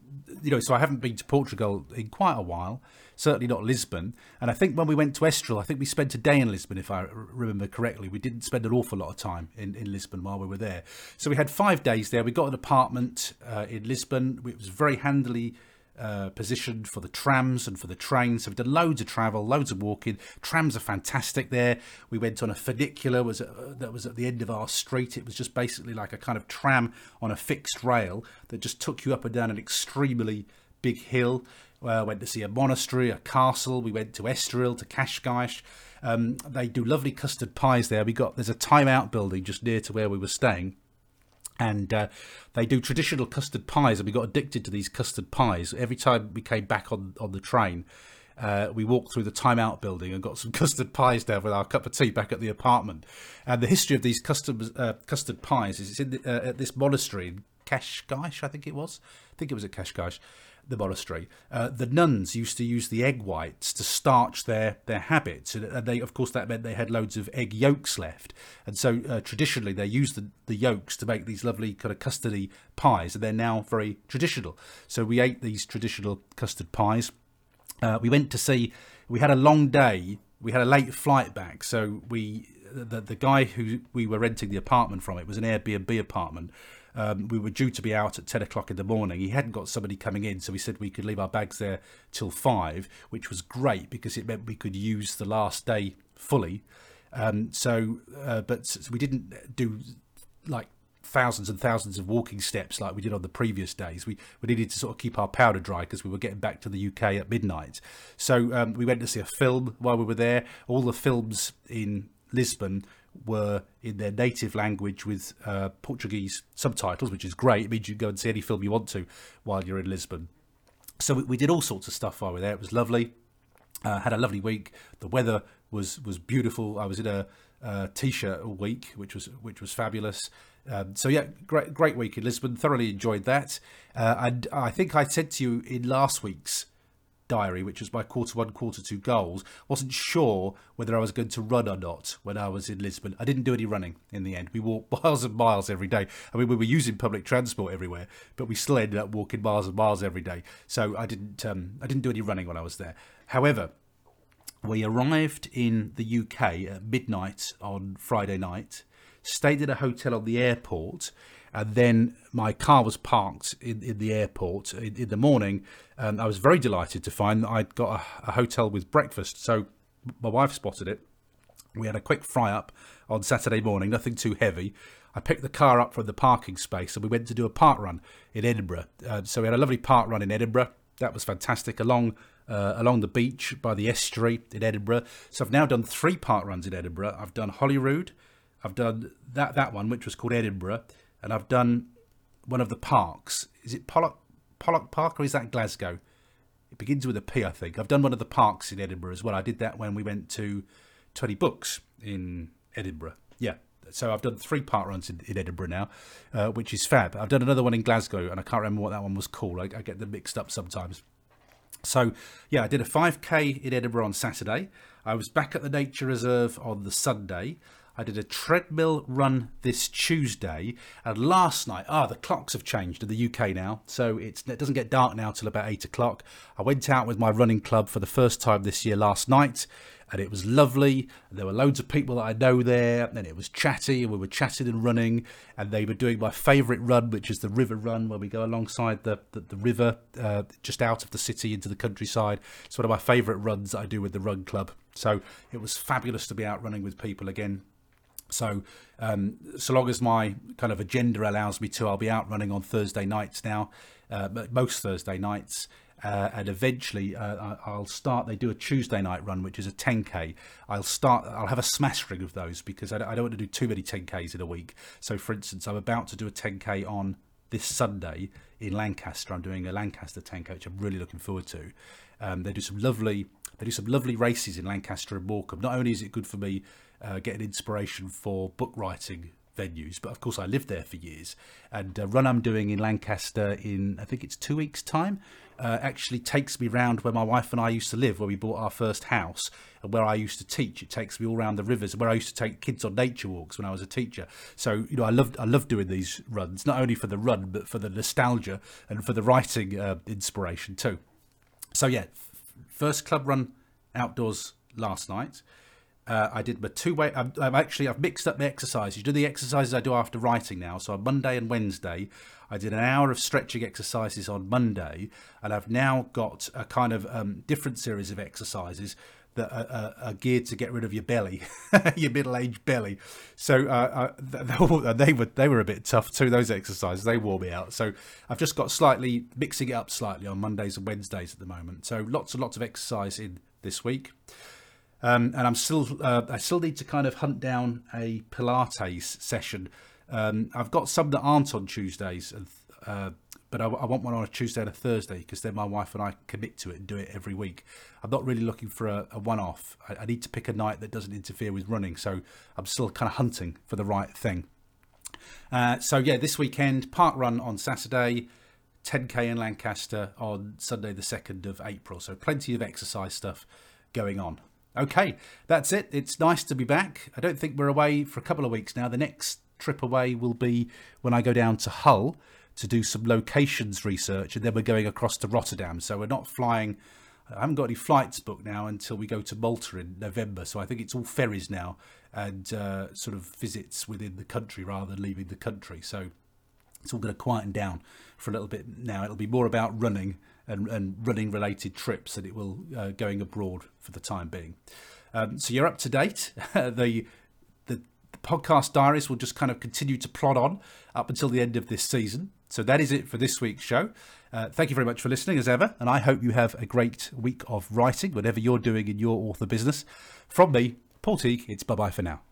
you know, so I haven't been to Portugal in quite a while, certainly not Lisbon. And I think when we went to Estoril, I think we spent a day in Lisbon, if I remember correctly. We didn't spend an awful lot of time in, in Lisbon while we were there. So we had five days there. We got an apartment uh, in Lisbon. It was very handily uh, positioned for the trams and for the trains. So we've done loads of travel, loads of walking. Trams are fantastic there. We went on a funicular was at, uh, that was at the end of our street. It was just basically like a kind of tram on a fixed rail that just took you up and down an extremely big hill. Uh, went to see a monastery, a castle. We went to Estoril, to Cascais. Um, they do lovely custard pies there. We got there's a time out building just near to where we were staying and uh, they do traditional custard pies and we got addicted to these custard pies every time we came back on on the train uh, we walked through the time out building and got some custard pies down with our cup of tea back at the apartment and the history of these custard uh, custard pies is it's in the, uh, at this monastery in Cascais I think it was I think it was at Cascais the monastery, uh, the nuns used to use the egg whites to starch their their habits, and they, of course, that meant they had loads of egg yolks left. And so, uh, traditionally, they used the, the yolks to make these lovely kind of custardy pies, and they're now very traditional. So we ate these traditional custard pies. Uh, we went to see. We had a long day. We had a late flight back, so we the the guy who we were renting the apartment from it was an Airbnb apartment um, we were due to be out at 10 o'clock in the morning. He hadn't got somebody coming in, so we said we could leave our bags there till 5, which was great because it meant we could use the last day fully. Um, so, uh, but we didn't do like thousands and thousands of walking steps like we did on the previous days. We, we needed to sort of keep our powder dry because we were getting back to the UK at midnight. So um, we went to see a film while we were there. All the films in Lisbon were in their native language with uh, Portuguese subtitles, which is great. It means you can go and see any film you want to while you're in Lisbon. So we, we did all sorts of stuff while we were there. It was lovely. Uh, had a lovely week. The weather was was beautiful. I was in a t-shirt all week, which was which was fabulous. Um, so yeah, great great week in Lisbon. Thoroughly enjoyed that. Uh, and I think I said to you in last week's diary, which was my quarter one, quarter two goals, wasn't sure whether I was going to run or not when I was in Lisbon. I didn't do any running in the end. We walked miles and miles every day. I mean, we were using public transport everywhere, but we still ended up walking miles and miles every day. So I didn't, um, I didn't do any running when I was there. However, we arrived in the UK at midnight on Friday night, stayed at a hotel on the airport, and then my car was parked in, in the airport in, in the morning. And I was very delighted to find that I'd got a, a hotel with breakfast. So my wife spotted it. We had a quick fry up on Saturday morning, nothing too heavy. I picked the car up from the parking space and we went to do a park run in Edinburgh. Uh, so we had a lovely park run in Edinburgh. That was fantastic along uh, along the beach by the estuary in Edinburgh. So I've now done three park runs in Edinburgh. I've done Holyrood, I've done that that one which was called Edinburgh, and I've done one of the parks. Is it Pollok Pollok Park or is that Glasgow? It begins with a P, I think. I've done one of the parks in Edinburgh as well. I did that when we went to 20 Books in Edinburgh. Yeah. So I've done three park runs in, in Edinburgh now, uh, which is fab. I've done another one in Glasgow, and I can't remember what that one was called. I, I get them mixed up sometimes. So yeah, I did a 5k in Edinburgh on Saturday. I was back at the nature reserve on the Sunday. I did a treadmill run this Tuesday, and last night, ah, the clocks have changed in the UK now, so it doesn't get dark now till about eight o'clock. I went out with my running club for the first time this year last night, and it was lovely. There were loads of people that I know there, and it was chatty, and we were chatting and running, and they were doing my favourite run, which is the river run, where we go alongside the the, the river, uh, just out of the city into the countryside. It's one of my favourite runs I do with the run club. So it was fabulous to be out running with people again. So, um, so long as my kind of agenda allows me to, I'll be out running on Thursday nights now, uh, most Thursday nights. Uh, and eventually uh, I'll start. They do a Tuesday night run, which is a 10k. I'll start. I'll have a smash ring of those because I don't, I don't want to do too many 10ks in a week. So, for instance, I'm about to do a 10k on this Sunday in Lancaster. I'm doing a Lancaster 10k, which I'm really looking forward to. Um, they do some lovely. They do some lovely races in Lancaster and Morecambe. Not only is it good for me uh, getting inspiration for book writing venues, but of course I lived there for years. And uh, run I'm doing in Lancaster in I think it's two weeks' time. Uh, actually takes me round where my wife and I used to live, where we bought our first house, and where I used to teach. It takes me all around the rivers, where I used to take kids on nature walks when I was a teacher. So you know, I loved I love doing these runs, not only for the run, but for the nostalgia and for the writing uh, inspiration too. So yeah, first club run outdoors last night. Uh, I did my two way. i I've, actually I've mixed up the exercises. You do the exercises I do after writing now. So on Monday and Wednesday, I did an hour of stretching exercises on Monday, and I've now got a kind of um, different series of exercises that are, are, are, geared to get rid of your belly, your middle-aged belly. So uh, uh, they were they were a bit tough too. Those exercises they wore me out. So I've just got slightly mixing it up slightly on Mondays and Wednesdays at the moment. So lots and lots of exercise in this week. Um, and I'm still, uh, I still need to kind of hunt down a Pilates session. Um, I've got some that aren't on Tuesdays, uh, but I, I, want one on a Tuesday and a Thursday because then my wife and I commit to it and do it every week. I'm not really looking for a, a one-off. I, I need to pick a night that doesn't interfere with running, so I'm still kind of hunting for the right thing. Uh, so yeah, this weekend park run on Saturday. 10k in Lancaster on Sunday, the 2nd of April. So, plenty of exercise stuff going on. Okay, that's it. It's nice to be back. I don't think we're away for a couple of weeks now. The next trip away will be when I go down to Hull to do some locations research, and then we're going across to Rotterdam. So we're not flying. I haven't got any flights booked now until we go to Malta in November. So I think it's all ferries now and uh, sort of visits within the country rather than leaving the country. So it's all going to quieten down for a little bit now. It'll be more about running and, and running related trips than it will uh, going abroad for the time being. Um, so you're up to date. the, the the podcast diaries will just kind of continue to plod on up until the end of this season. So that is it for this week's show. Uh, thank you very much for listening as ever, and I hope you have a great week of writing, whatever you're doing in your author business. From me, Paul Teague, it's bye bye for now.